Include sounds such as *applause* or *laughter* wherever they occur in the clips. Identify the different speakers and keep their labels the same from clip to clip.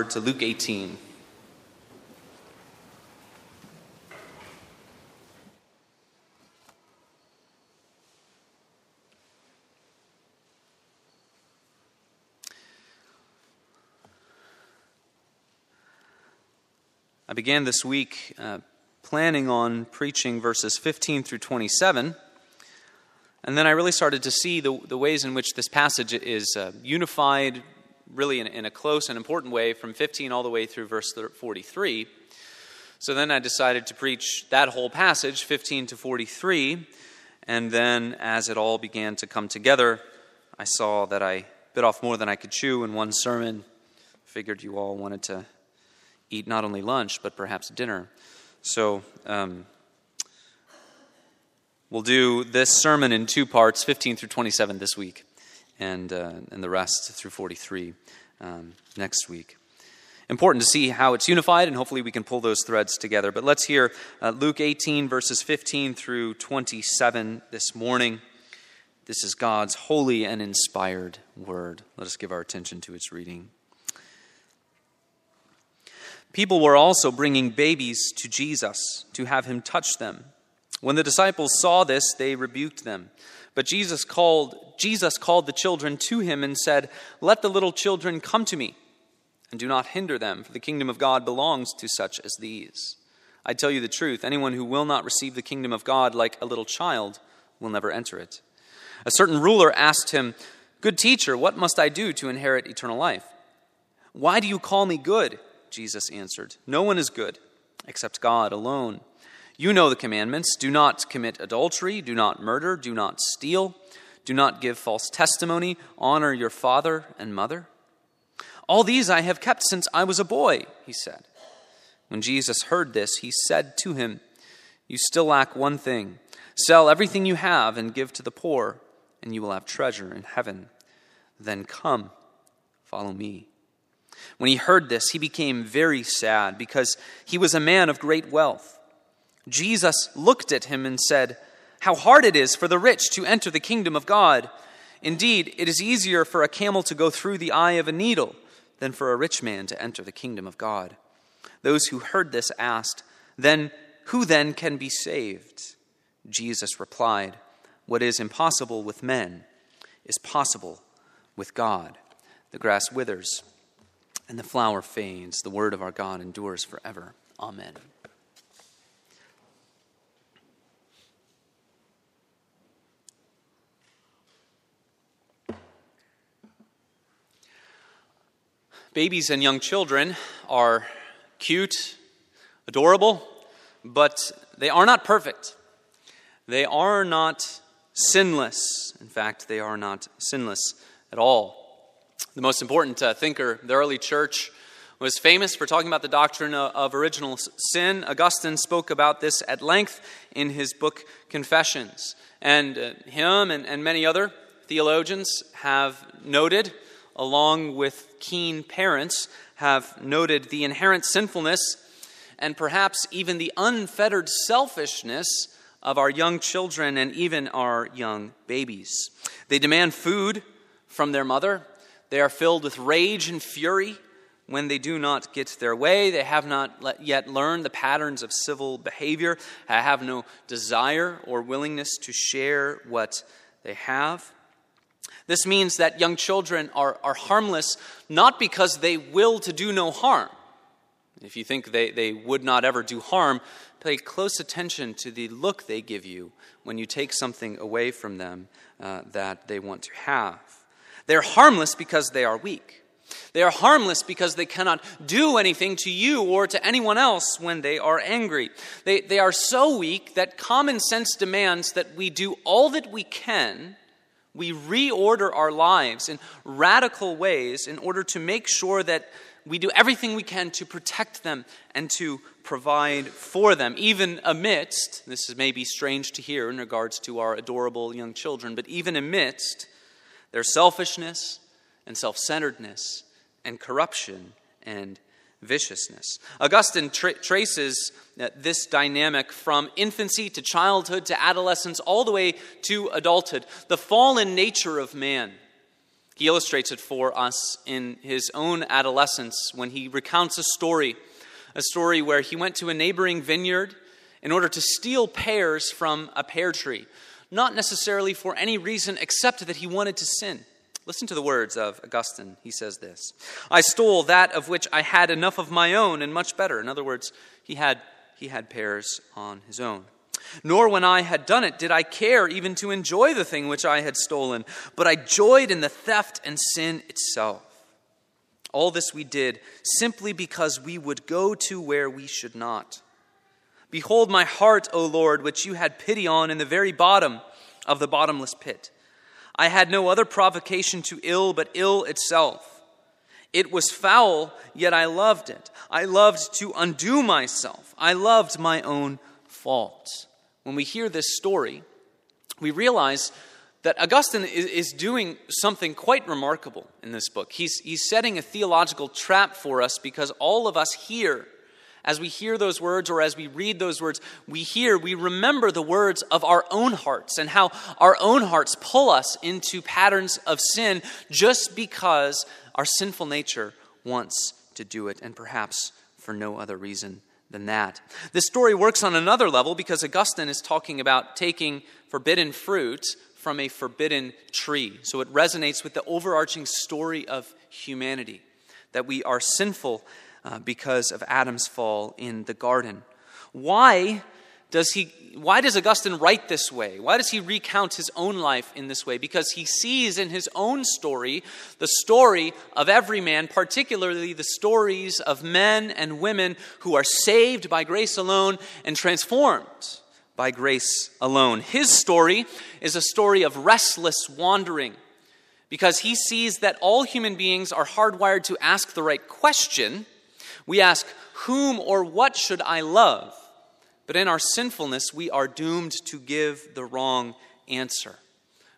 Speaker 1: word to Luke 18. I began this week uh, planning on preaching verses 15 through 27. And then I really started to see the, the ways in which this passage is uh, unified, really in, in, a close and important way, from 15 all the way through verse 43. So then I decided to preach that whole passage, 15 to 43. And then as it all began to come together, I saw that I bit off more than I could chew in one sermon. Figured you all wanted to eat not only lunch, but perhaps dinner. So um, we'll do this sermon in two parts 15 through 27 this week, and, uh, and the rest through 43 um, next week. Important to see how it's unified, and hopefully we can pull those threads together. But let's hear uh, Luke 18, verses 15 through 27 this morning. This is God's holy and inspired word. Let us give our attention to its reading. People were also bringing babies to Jesus to have him touch them. When the disciples saw this, they rebuked them. But Jesus called Jesus called the children to him and said, "Let the little children come to me, and do not hinder them, for the kingdom of God belongs to such as these." I tell you the truth, anyone who will not receive the kingdom of God like a little child will never enter it. A certain ruler asked him, "Good teacher, what must I do to inherit eternal life?" "Why do you call me good?" Jesus answered, No one is good except God alone. You know the commandments do not commit adultery, do not murder, do not steal, do not give false testimony, honor your father and mother. All these I have kept since I was a boy, he said. When Jesus heard this, he said to him, You still lack one thing. Sell everything you have and give to the poor, and you will have treasure in heaven. Then come, follow me. When he heard this, he became very sad because he was a man of great wealth. Jesus looked at him and said, How hard it is for the rich to enter the kingdom of God. Indeed, it is easier for a camel to go through the eye of a needle than for a rich man to enter the kingdom of God. Those who heard this asked, Then who then can be saved? Jesus replied, What is impossible with men is possible with God. The grass withers and the flower fades. The word of our God endures forever. Amen. Babies and young children are cute, adorable, but they are not perfect. They are not sinless. In fact, they are not sinless at all. The most important uh, thinker, the early church, was famous for talking about the doctrine of original sin. Augustine spoke about this at length in his book Confessions. And uh, him and, and many other theologians have noted, along with keen parents, have noted the inherent sinfulness and perhaps even the unfettered selfishness of our young children and even our young babies. They demand food from their mother they are filled with rage and fury when they do not get their way. They have not yet learned the patterns of civil behavior, have no desire or willingness to share what they have. This means that young children are, are harmless not because they will to do no harm. If you think they, they would not ever do harm, pay close attention to the look they give you when you take something away from them uh, that they want to have. They're harmless because they are weak. They are harmless because they cannot do anything to you or to anyone else when they are angry. They, they are so weak that common sense demands that we do all that we can. We reorder our lives in radical ways in order to make sure that we do everything we can to protect them and to provide for them, even amidst, this is maybe strange to hear in regards to our adorable young children, but even amidst their selfishness and self centeredness and corruption and viciousness. Augustine tra- traces uh, this dynamic from infancy to childhood to adolescence all the way to adulthood. The fallen nature of man. He illustrates it for us in his own adolescence when he recounts a story, a story where he went to a neighboring vineyard in order to steal pears from a pear tree, not necessarily for any reason except that he wanted to sin. Listen to the words of Augustine. He says this I stole that of which I had enough of my own and much better. In other words, he had, he had pears on his own. Nor when I had done it did I care even to enjoy the thing which I had stolen, but I joyed in the theft and sin itself. All this we did simply because we would go to where we should not. Behold my heart, O Lord, which you had pity on in the very bottom of the bottomless pit. I had no other provocation to ill but ill itself. It was foul, yet I loved it. I loved to undo myself. I loved my own fault when we hear this story, we realize that Augustine is, is, doing something quite remarkable in this book. He's, he's setting a theological trap for us because all of us here, as we hear those words or as we read those words, we hear, we remember the words of our own hearts and how our own hearts pull us into patterns of sin just because our sinful nature wants to do it, and perhaps for no other reason than that. This story works on another level because Augustine is talking about taking forbidden fruit from a forbidden tree. So it resonates with the overarching story of humanity that we are sinful uh, because of Adam's fall in the garden. Why does he why does augustine write this way? Why does he recount his own life in this way? Because he sees in his own story the story of every man particularly the stories of men and women who are saved by grace alone and transformed by grace alone. His story is a story of restless wandering because he sees that all human beings are hardwired to ask the right question we ask whom or what should i love but in our sinfulness, we are doomed to give the wrong answer.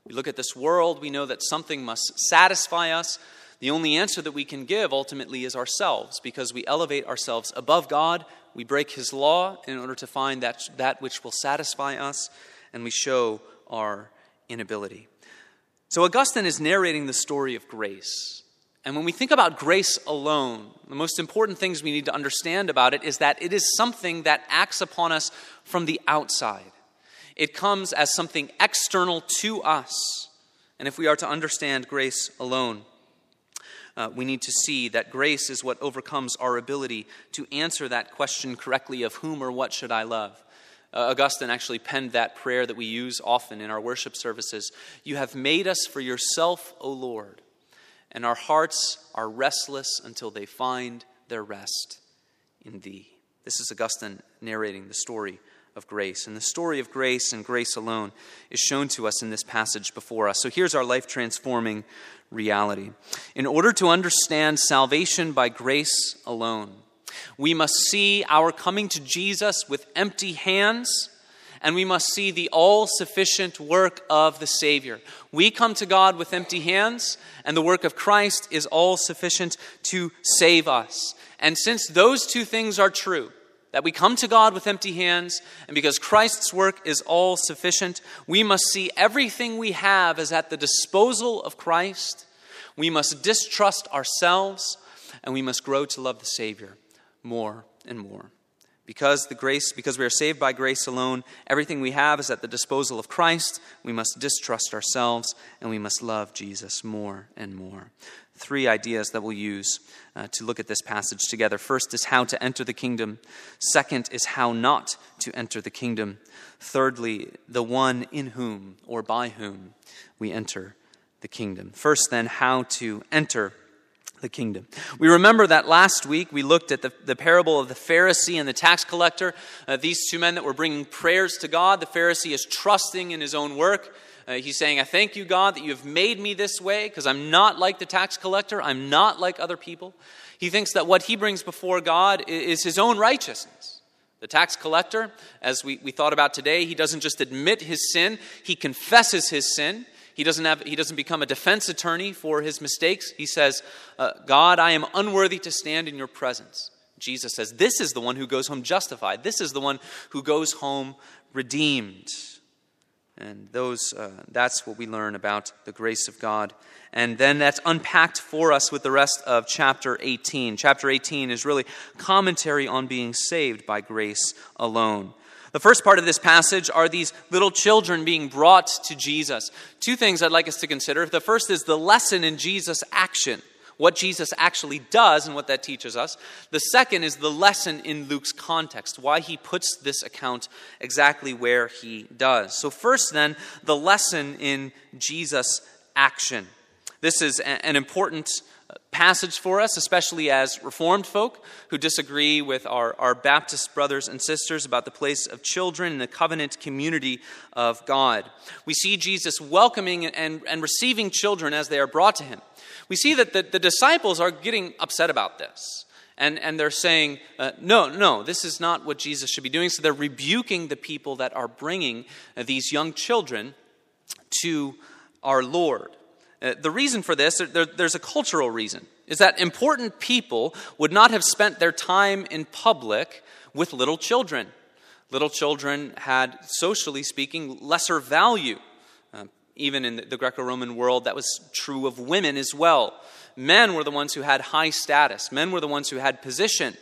Speaker 1: We look at this world, we know that something must satisfy us. The only answer that we can give ultimately is ourselves because we elevate ourselves above God. We break His law in order to find that, that which will satisfy us, and we show our inability. So, Augustine is narrating the story of grace. And when we think about grace alone, the most important things we need to understand about it is that it is something that acts upon us from the outside. It comes as something external to us. And if we are to understand grace alone, uh, we need to see that grace is what overcomes our ability to answer that question correctly of whom or what should I love. Uh, Augustine actually penned that prayer that we use often in our worship services You have made us for yourself, O Lord and our hearts are restless until they find their rest in thee. This is Augustine narrating the story of grace. And the story of grace and grace alone is shown to us in this passage before us. So here's our life transforming reality. In order to understand salvation by grace alone, we must see our coming to Jesus with empty hands and we must see the all sufficient work of the Savior. We come to God with empty hands, and the work of Christ is all sufficient to save us. And since those two things are true, that we come to God with empty hands, and because Christ's work is all sufficient, we must see everything we have as at the disposal of Christ. We must distrust ourselves, and we must grow to love the Savior more and more. Because the grace, because we are saved by grace alone, everything we have is at the disposal of Christ. We must distrust ourselves and we must love Jesus more and more. Three ideas that we'll use uh, to look at this passage together. First is how to enter the kingdom. Second is how not to enter the kingdom. Thirdly, the one in whom or by whom we enter the kingdom. First, then, how to enter the kingdom. We remember that last week we looked at the, the parable of the Pharisee and the tax collector, uh, these two men that were bringing prayers to God. The Pharisee is trusting in his own work. Uh, he's saying, I thank you, God, that you have made me this way because I'm not like the tax collector. I'm not like other people. He thinks that what he brings before God is his own righteousness. The tax collector, as we, we thought about today, he doesn't just admit his sin, he confesses his sin. He doesn't, have, he doesn't become a defense attorney for his mistakes. He says, uh, God, I am unworthy to stand in your presence. Jesus says, This is the one who goes home justified. This is the one who goes home redeemed. And those, uh, that's what we learn about the grace of God. And then that's unpacked for us with the rest of chapter 18. Chapter 18 is really commentary on being saved by grace alone. The first part of this passage are these little children being brought to Jesus. Two things I'd like us to consider. The first is the lesson in Jesus' action what Jesus actually does and what that teaches us. The second is the lesson in Luke's context, why he puts this account exactly where he does. So, first, then, the lesson in Jesus' action. This is an important passage for us, especially as Reformed folk who disagree with our, our Baptist brothers and sisters about the place of children in the covenant community of God. We see Jesus welcoming and, and receiving children as they are brought to him. We see that the, the disciples are getting upset about this. And, and they're saying, uh, no, no, this is not what Jesus should be doing. So they're rebuking the people that are bringing these young children to our Lord. Uh, the reason for this, there, there's a cultural reason, is that important people would not have spent their time in public with little children. Little children had, socially speaking, lesser value. Uh, even in the, the Greco Roman world, that was true of women as well. Men were the ones who had high status, men were the ones who had position.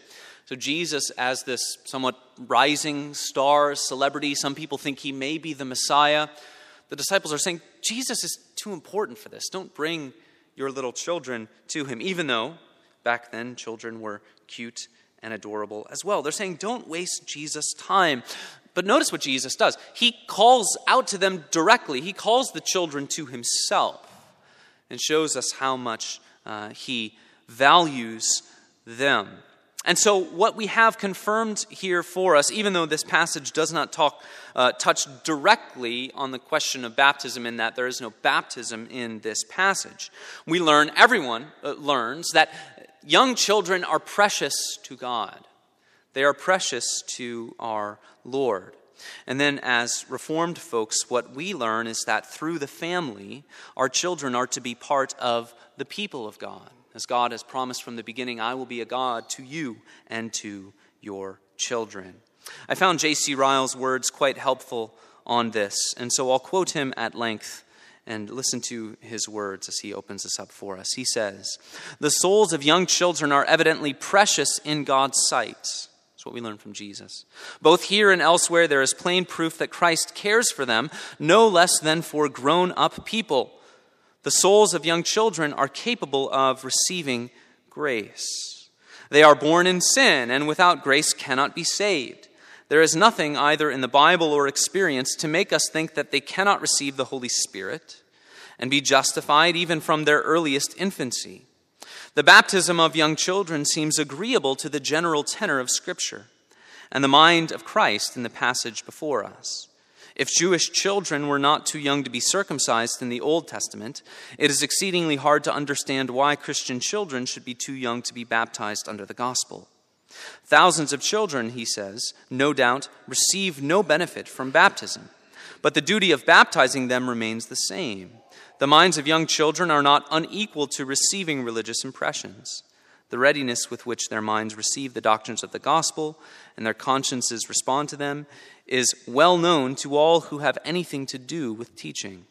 Speaker 1: So, Jesus, as this somewhat rising star, celebrity, some people think he may be the Messiah the disciples are saying, Jesus is too important for this. Don't bring your little children to him, even though back then children were cute and adorable as well. They're saying, don't waste Jesus' time. But notice what Jesus does. He calls out to them directly, he calls the children to himself and shows us how much uh, he values them. And so, what we have confirmed here for us, even though this passage does not talk, uh, touch directly on the question of baptism, in that there is no baptism in this passage, we learn, everyone uh, learns, that young children are precious to God. They are precious to our Lord. And then, as Reformed folks, what we learn is that through the family, our children are to be part of the people of God. As God has promised from the beginning, I will be a God to you and to your children. I found J.C. Ryle's words quite helpful on this, and so I'll quote him at length and listen to his words as he opens this up for us. He says, The souls of young children are evidently precious in God's sight. That's what we learn from Jesus. Both here and elsewhere, there is plain proof that Christ cares for them no less than for grown up people the souls of young children are capable of receiving grace. They are born in sin and without grace cannot be saved. There is nothing either in the Bible or experience to make us think that they cannot receive the Holy Spirit and be justified even from their earliest infancy. The baptism of young children seems agreeable to the general tenor of Scripture and the mind of Christ in the passage before us. If Jewish children were not too young to be circumcised in the Old Testament, it is exceedingly hard to understand why Christian children should be too young to be baptized under the gospel. Thousands of children, he says, no doubt, receive no benefit from baptism, but the duty of baptizing them remains the same. The minds of young children are not unequal to receiving religious impressions. The readiness with which their minds receive the doctrines of the gospel and their consciences respond to them is well known to all who have anything to do with teaching.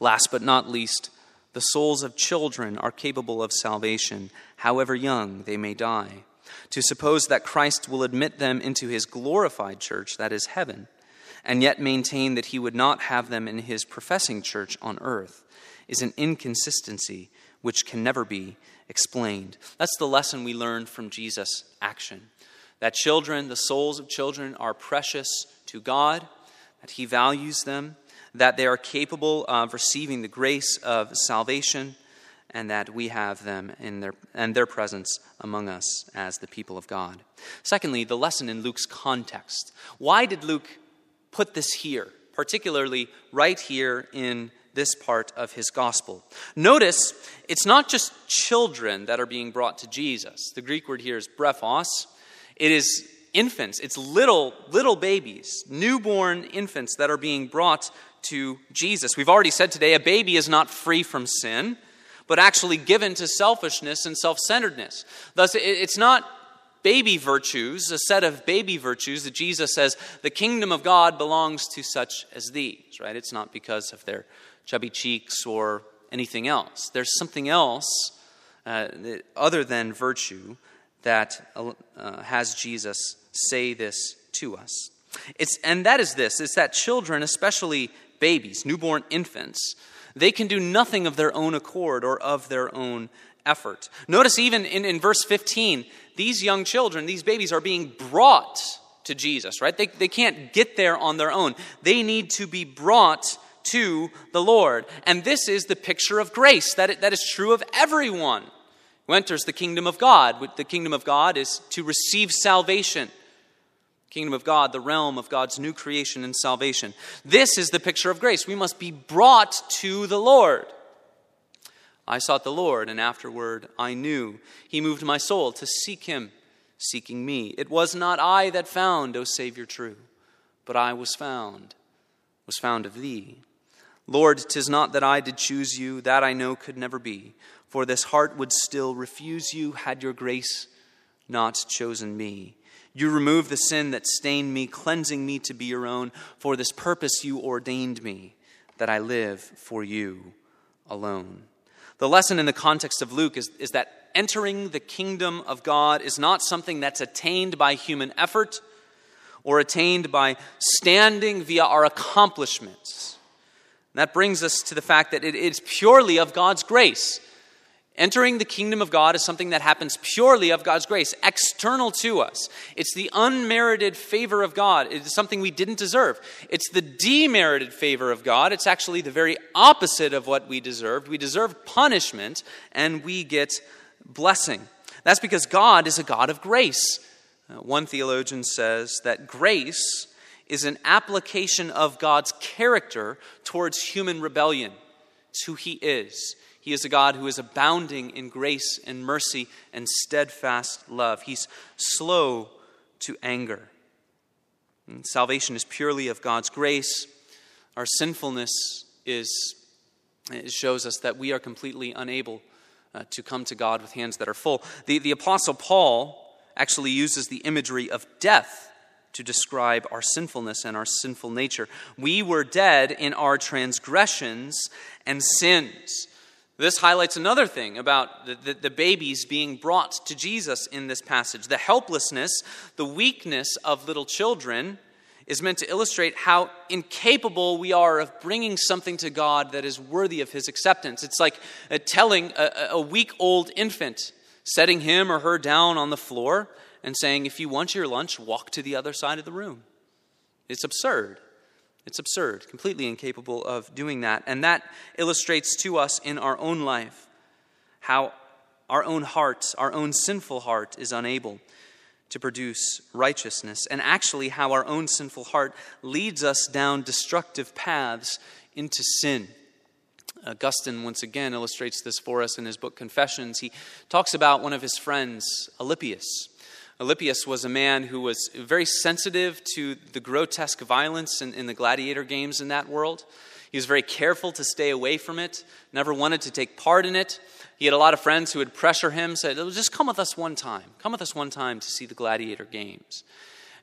Speaker 1: Last but not least, the souls of children are capable of salvation, however young they may die. To suppose that Christ will admit them into his glorified church, that is heaven, and yet maintain that he would not have them in his professing church on earth, is an inconsistency which can never be explained. That's the lesson we learned from Jesus' action that children, the souls of children, are precious to God, that He values them, that they are capable of receiving the grace of salvation, and that we have them in their, and their presence among us as the people of God. Secondly, the lesson in Luke's context. Why did Luke put this here, particularly right here in this part of his gospel. Notice it's not just children that are being brought to Jesus. The Greek word here is brephos, it is infants, it's little, little babies, newborn infants that are being brought to Jesus. We've already said today a baby is not free from sin, but actually given to selfishness and self centeredness. Thus, it's not baby virtues, a set of baby virtues that Jesus says the kingdom of God belongs to such as these, right? It's not because of their chubby cheeks or anything else. There's something else uh, other than virtue that uh, has Jesus say this to us. It's, and that is this it's that children, especially babies, newborn infants, they can do nothing of their own accord or of their own effort. Notice even in, in verse 15, these young children, these babies, are being brought to Jesus, right? They, they can't get there on their own. They need to be brought to the Lord. And this is the picture of grace that, it, that is true of everyone who enters the kingdom of God. The kingdom of God is to receive salvation. Kingdom of God, the realm of God's new creation and salvation. This is the picture of grace. We must be brought to the Lord. I sought the Lord, and afterward I knew. He moved my soul to seek him, seeking me. It was not I that found, O Savior true, but I was found, was found of thee. Lord, tis not that I did choose you, that I know could never be, for this heart would still refuse you had your grace not chosen me. You removed the sin that stained me, cleansing me to be your own. For this purpose you ordained me, that I live for you alone. The lesson in the context of Luke is, is that entering the kingdom of God is not something that's attained by human effort or attained by standing via our accomplishments. And that brings us to the fact that it is purely of God's grace. Entering the kingdom of God is something that happens purely of God's grace, external to us. It's the unmerited favor of God. It's something we didn't deserve. It's the demerited favor of God. It's actually the very opposite of what we deserved. We deserve punishment, and we get blessing. That's because God is a God of grace. Uh, one theologian says that grace is an application of God's character towards human rebellion. It's who He is. He is a God who is abounding in grace and mercy and steadfast love. He's slow to anger. And salvation is purely of God's grace. Our sinfulness is, it shows us that we are completely unable uh, to come to God with hands that are full. The, the Apostle Paul actually uses the imagery of death to describe our sinfulness and our sinful nature. We were dead in our transgressions and sins. This highlights another thing about the, the, the, babies being brought to Jesus in this passage. The helplessness, the weakness of little children is meant to illustrate how incapable we are of bringing something to God that is worthy of His acceptance. It's like telling a, a old infant, setting him or her down on the floor and saying, If you want your lunch, walk to the other side of the room. It's absurd. It's absurd, completely incapable of doing that. And that illustrates to us in our own life how our own heart, our own sinful heart, is unable to produce righteousness, and actually how our own sinful heart leads us down destructive paths into sin. Augustine once again illustrates this for us in his book Confessions. He talks about one of his friends, Alypius. Alypius was a man who was very sensitive to the grotesque violence in, in, the gladiator games in that world. He was very careful to stay away from it, never wanted to take part in it. He had a lot of friends who would pressure him, said, just come with us one time. Come with us one time to see the gladiator games.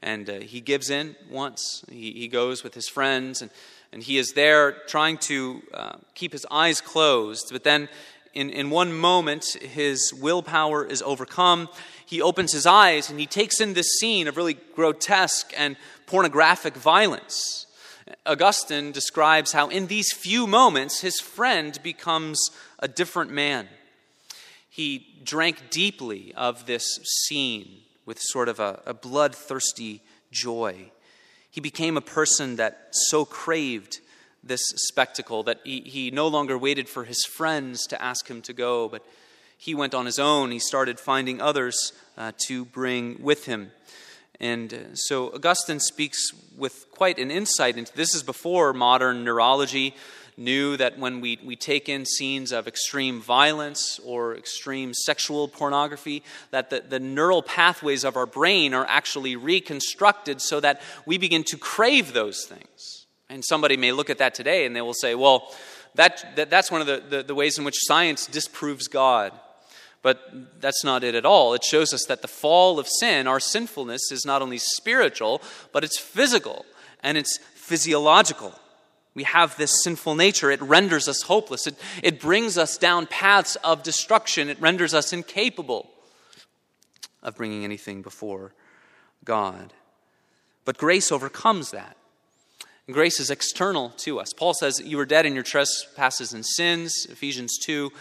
Speaker 1: And uh, he gives in once. He, he, goes with his friends, and, and he is there trying to uh, keep his eyes closed. But then, in, in one moment, his willpower is overcome he opens his eyes and he takes in this scene of really grotesque and pornographic violence. Augustine describes how, in these few moments, his friend becomes a different man. He drank deeply of this scene with sort of a, a bloodthirsty joy. He became a person that so craved this spectacle that he, he no longer waited for his friends to ask him to go, but he went on his own. He started finding others uh, to bring with him. And uh, so Augustine speaks with quite an insight into this is before modern neurology knew that when we, we take in scenes of extreme violence or extreme sexual pornography, that the, the neural pathways of our brain are actually reconstructed so that we begin to crave those things. And somebody may look at that today and they will say, well, that, that that's one of the, the, the ways in which science disproves God. But that's not it at all. It shows us that the fall of sin, our sinfulness, is not only spiritual, but it's physical and it's physiological. We have this sinful nature. It renders us hopeless. It, it brings us down paths of destruction. It renders us incapable of bringing anything before God. But grace overcomes that. Grace is external to us. Paul says, You were dead in your trespasses and sins. Ephesians 2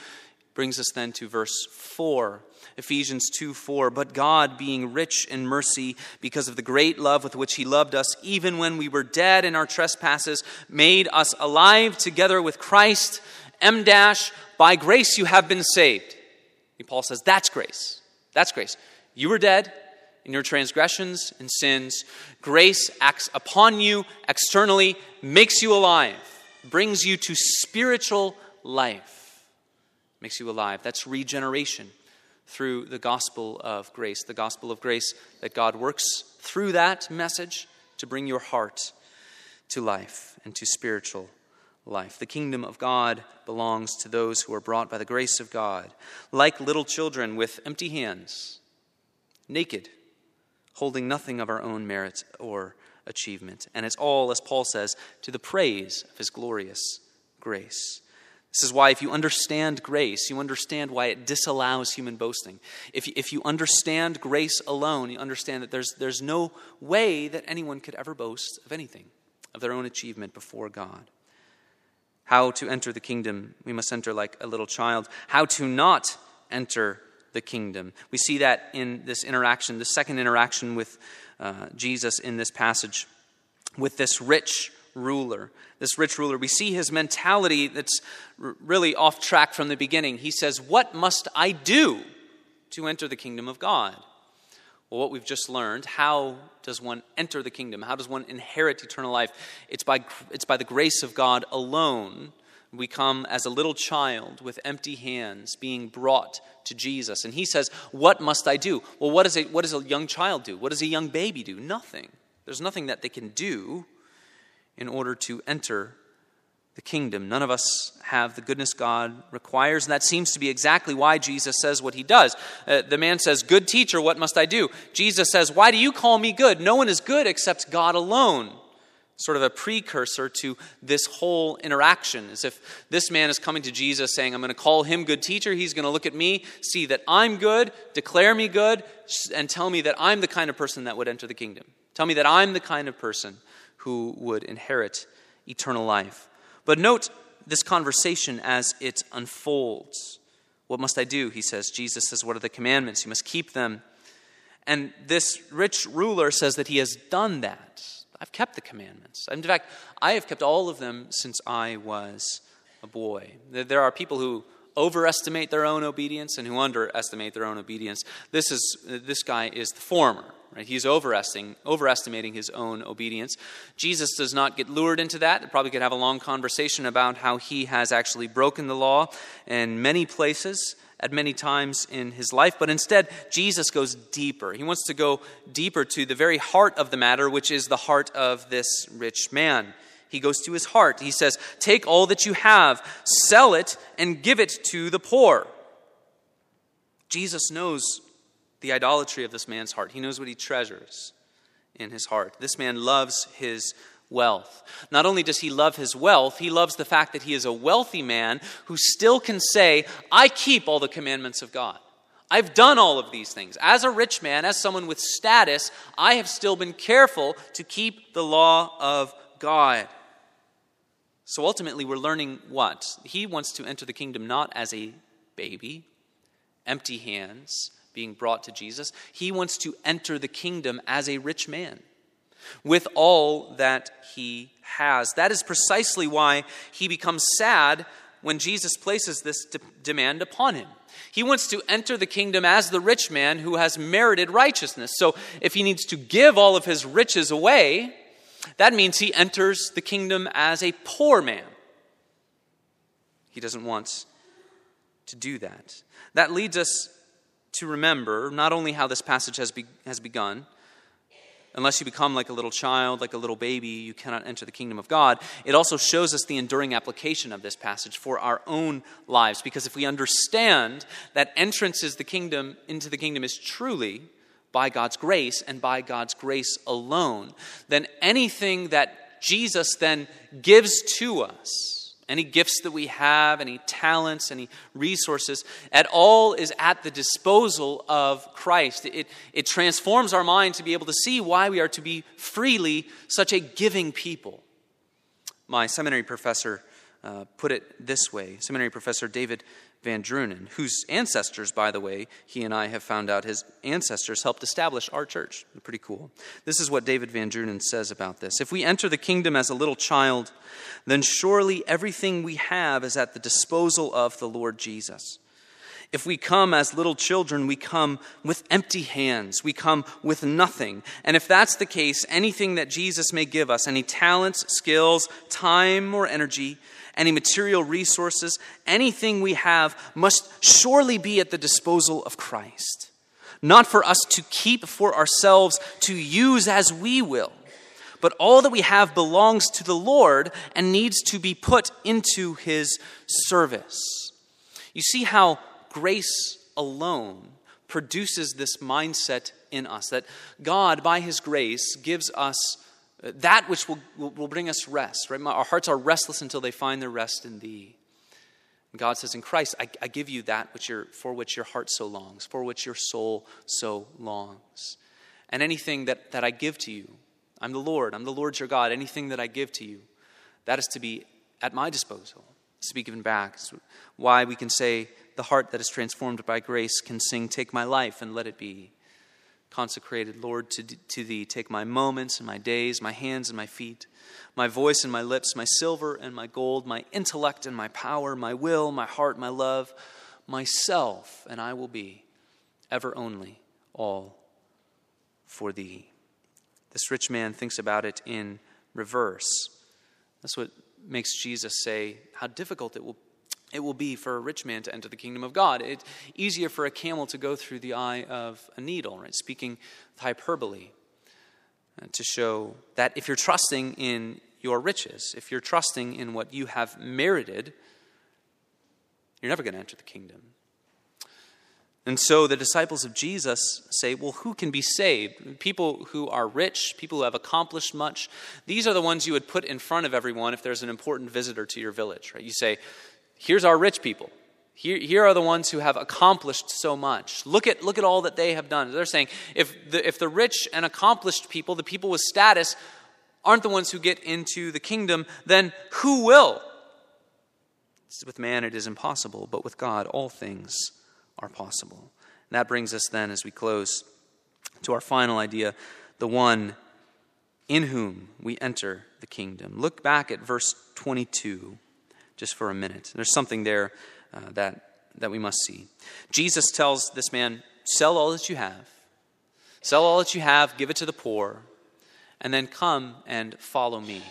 Speaker 1: brings us then to verse 4. Ephesians 2 4. But God, being rich in mercy, because of the great love with which He loved us, even when we were dead in our trespasses, made us alive together with Christ. M dash, by grace you have been saved. And Paul says, That's grace. That's grace. You were dead in your transgressions and sins. Grace acts upon you externally, makes you alive, brings you to spiritual life makes you alive. That's regeneration through the gospel of grace. The gospel of grace that God works through that message to bring your heart to life and to spiritual life. The kingdom of God belongs to those who are brought by the grace of God, like little children with empty hands, naked, holding nothing of our own merit or achievement. And it's all, as Paul says, to the praise of his glorious grace. This is why, if you understand grace, you understand why it disallows human boasting. If, if you understand grace alone, you understand that there's, there's no way that anyone could ever boast of anything, of their own achievement before God. How to enter the kingdom, we must enter like a little child. How to not enter the kingdom. We see that in this interaction, the second interaction with uh, Jesus in this passage, with this rich ruler. This rich ruler, we see his mentality that's really off track from the beginning. He says, What must I do to enter the kingdom of God? Well, what we've just learned, how does one enter the kingdom? How does one inherit eternal life? It's by, it's by the grace of God alone. We come as a little child with empty hands being brought to Jesus. And he says, What must I do? Well, what, is a, what does a young child do? What does a young baby do? Nothing. There's nothing that they can do in order to enter the kingdom. None of us have the goodness God requires, and that seems to be exactly why Jesus says what he does. Uh, the man says, Good teacher, what must I do? Jesus says, Why do you call me good? No one is good except God alone. Sort of a precursor to this whole interaction, as if this man is coming to Jesus saying, I'm going to call him good teacher. He's going to look at me, see that I'm good, declare me good, and tell me that I'm the kind of person that would enter the kingdom. Tell me that I'm the kind of person who would inherit eternal life. But note this conversation as it unfolds. What must I do? He says. Jesus says, What are the commandments? You must keep them. And this rich ruler says that he has done that. I've kept the commandments. In fact, I have kept all of them since I was a boy. There are people who overestimate their own obedience and who underestimate their own obedience. This, is, this guy is the former. Right? He's overestimating, overestimating his own obedience. Jesus does not get lured into that. Probably could have a long conversation about how he has actually broken the law in many places at many times in his life, but instead, Jesus goes deeper. He wants to go deeper to the very heart of the matter, which is the heart of this rich man. He goes to his heart. He says, Take all that you have, sell it, and give it to the poor. Jesus knows the idolatry of this man's heart. He knows what he treasures in his heart. This man loves his wealth. Not only does he love his wealth, he loves the fact that he is a wealthy man who still can say, I keep all the commandments of God. I've done all of these things. As a rich man, as someone with status, I have still been careful to keep the law of God. So ultimately, we're learning what? He wants to enter the kingdom not as a baby, empty hands, being brought to Jesus. He wants to enter the kingdom as a rich man with all that he has. That is precisely why he becomes sad when Jesus places this de- demand upon him. He wants to enter the kingdom as the rich man who has merited righteousness. So if he needs to give all of his riches away, that means he enters the kingdom as a poor man. He doesn't want to do that. That leads us to remember not only how this passage has, be, has begun, unless you become like a little child, like a little baby, you cannot enter the kingdom of God. It also shows us the enduring application of this passage for our own lives. Because if we understand that entrance is the kingdom into the kingdom is truly by God's grace and by God's grace alone, then anything that Jesus then gives to us any gifts that we have, any talents, any resources, at all is at the disposal of Christ. It, it transforms our mind to be able to see why we are to be freely such a giving people. My seminary professor uh, put it this way seminary professor David Van Drunen, whose ancestors, by the way, he and I have found out his ancestors helped establish our church. Pretty cool. This is what David Van Drunen says about this. If we enter the kingdom as a little child, then surely everything we have is at the disposal of the Lord Jesus. If we come as little children, we come with empty hands. We come with nothing. And if that's the case, anything that Jesus may give us, any talents, skills, time, or energy, any material resources, anything we have must surely be at the disposal of Christ. Not for us to keep for ourselves to use as we will, but all that we have belongs to the Lord and needs to be put into his service. You see how grace alone produces this mindset in us that God, by his grace, gives us that which will, will, bring us rest, right? Our hearts are restless until they find their rest in thee. And God says, In Christ, I, I give you that which for which your heart so longs, for which your soul so longs. And anything that, that I give to you, I'm the Lord, I'm the Lord your God. Anything that I give to you, that is to be at my disposal, it's to be given back. It's why we can say, The heart that is transformed by grace can sing, Take my life and let it be consecrated, Lord, to, to thee. Take my moments and my days, my hands and my feet, my voice and my lips, my silver and my gold, my intellect and my power, my will, my heart, my love, myself, and I will be ever only all for thee. This rich man thinks about it in reverse. That's what makes Jesus say how difficult it will it will be for a rich man to enter the kingdom of God. It's easier for a camel to go through the eye of a needle, right? Speaking hyperbole uh, to show that if you're trusting in your riches, if you're trusting in what you have merited, you're never going to enter the kingdom. And so the disciples of Jesus say, well, who can be saved? People who are rich, people who have accomplished much, these are the ones you would put in front of everyone if there's an important visitor to your village, right? You say, Here's our rich people. Here, here are the ones who have accomplished so much. Look at, look at all that they have done. They're saying if the, if the rich and accomplished people, the people with status, aren't the ones who get into the kingdom, then who will? With man, it is impossible, but with God, all things are possible. And that brings us then, as we close, to our final idea the one in whom we enter the kingdom. Look back at verse 22 just for a minute. There's something there uh, that, that we must see. Jesus tells this man, Sell all that you have, sell all that you have, give it to the poor, and then come and follow me.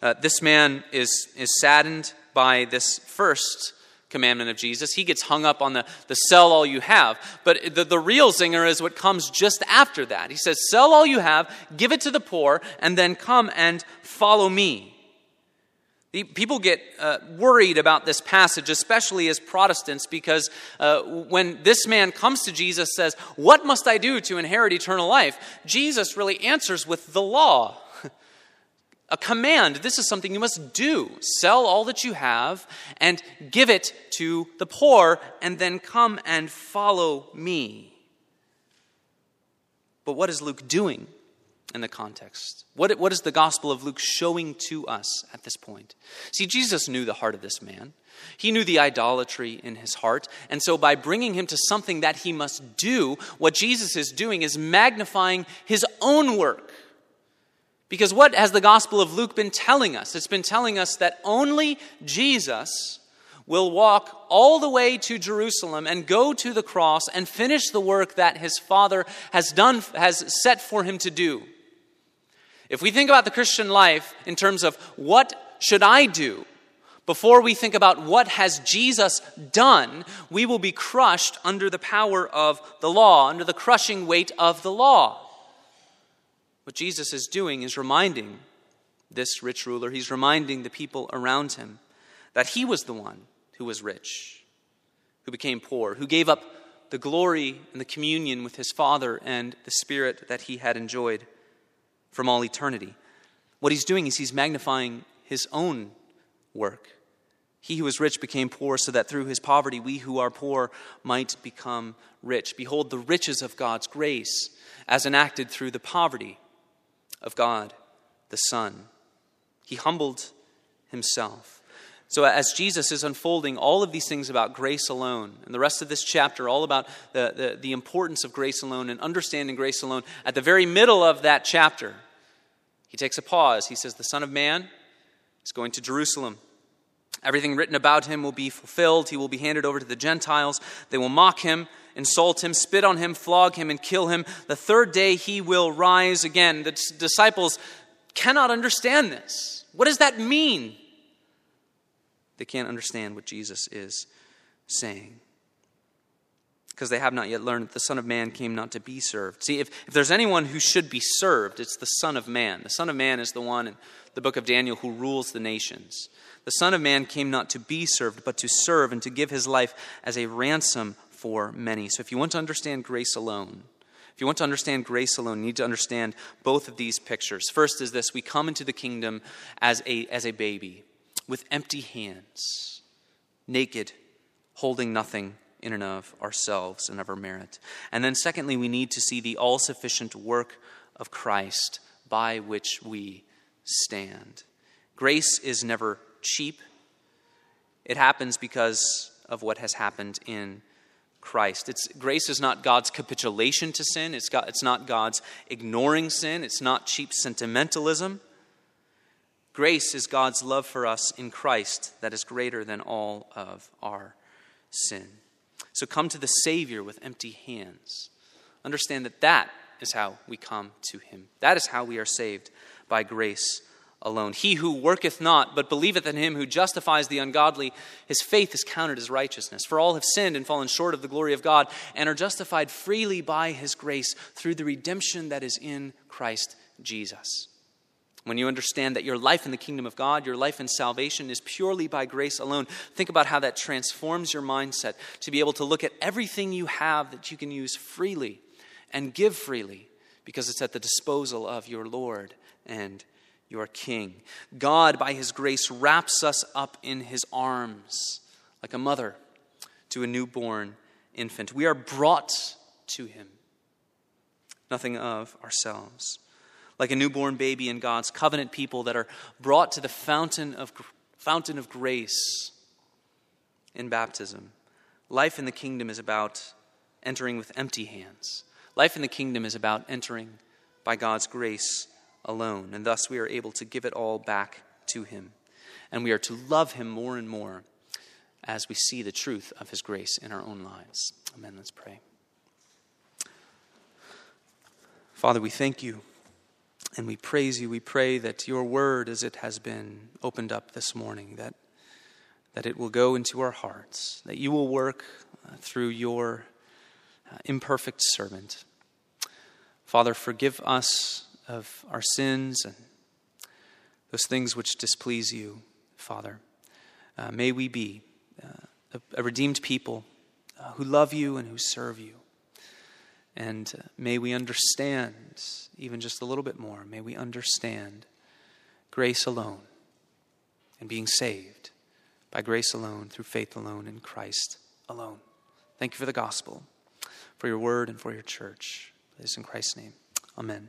Speaker 1: Uh, this man is, is saddened by this first commandment of Jesus. He gets hung up on the, the sell all you have. But the, the real zinger is what comes just after that. He says, Sell all you have, give it to the poor, and then come and follow me. People get uh, worried about this passage, especially as Protestants, because uh, when this man comes to Jesus, says, What must I do to inherit eternal life? Jesus really answers with the law. *laughs* A command. This is something you must do. Sell all that you have and give it to the poor, and then come and follow me. But what is Luke doing? In the context? What, what is the Gospel of Luke showing to us at this point? See, Jesus knew the heart of this man. He knew the idolatry in his heart. And so, by bringing him to something that he must do, what Jesus is doing is magnifying his own work. Because what has the Gospel of Luke been telling us? It's been telling us that only Jesus will walk all the way to Jerusalem and go to the cross and finish the work that his Father has done has set for him to do. If we think about the Christian life in terms of what should I do before we think about what has Jesus done, we will be crushed under the power of the law, under the crushing weight of the law. What Jesus is doing is reminding this rich ruler, he's reminding the people around him that he was the one who was rich, who became poor, who gave up the glory and the communion with his Father and the Spirit that he had enjoyed from all eternity. What he's doing is he's magnifying his own work. He who was rich became poor so that through his poverty we who are poor might become rich. Behold the riches of God's grace as enacted through the poverty of God the Son. He humbled himself. So, as Jesus is unfolding all of these things about grace alone, and the rest of this chapter, all about the, the, the, importance of grace alone and understanding grace alone, at the very middle of that chapter, he takes a pause. He says, The Son of Man is going to Jerusalem. Everything written about him will be fulfilled. He will be handed over to the Gentiles. They will mock him, insult him, spit on him, flog him, and kill him. The third day he will rise again. The disciples cannot understand this. What does that mean? They can't understand what Jesus is saying because they have not yet learned that the Son of Man came not to be served. See, if, if there's anyone who should be served, it's the Son of Man. The Son of Man is the one in the book of Daniel who rules the nations. The Son of Man came not to be served, but to serve and to give his life as a ransom for many. So if you want to understand grace alone, if you want to understand grace alone, you need to understand both of these pictures. First is this we come into the kingdom as a, as a baby with empty hands, naked, holding nothing in and of ourselves and of our merit. And then, secondly, we need to see the all sufficient work of Christ by which we stand. Grace is never cheap. It happens because of what has happened in Christ. It's, grace is not God's capitulation to sin, it's, God, it's not God's ignoring sin, it's not cheap sentimentalism. Grace is God's love for us in Christ that is greater than all of our sin. So come to the Savior with empty hands. Understand that that is how we come to Him. That is how we are saved by grace alone. He who worketh not, but believeth in him who justifies the ungodly, his faith is counted as righteousness. For all have sinned and fallen short of the glory of God, and are justified freely by his grace through the redemption that is in Christ Jesus. When you understand that your life in the kingdom of God, your life in salvation is purely by grace alone, think about how that transforms your mindset to be able to look at everything you have that you can use freely and give freely because it's at the disposal of your Lord and your King. God, by His grace, wraps us up in His arms like a mother to a newborn infant. We are brought to Him, nothing of ourselves. Like a newborn baby in God's covenant people that are brought to the fountain of, fountain of grace in baptism. Life in the kingdom is about entering with empty hands. Life in the kingdom is about entering by God's grace alone. And thus we are able to give it all back to Him. And we are to love Him more and more as we see the truth of His grace in our own lives. Amen. Let's pray. Father, we thank you and we praise you. We pray that your word, as it has been opened up this morning, that, that it will go into our hearts, that you will work uh, through your uh, imperfect servant. Father, forgive us of our sins and those things which displease you, Father. Uh, may we be uh, a, a, redeemed people uh, who love you and who serve you. And uh, may we understand, even just a little bit more, may we understand grace alone and being saved by grace alone, through faith alone, in Christ alone. Thank you for the gospel, for your word, and for your church. It is in Christ's name. Amen.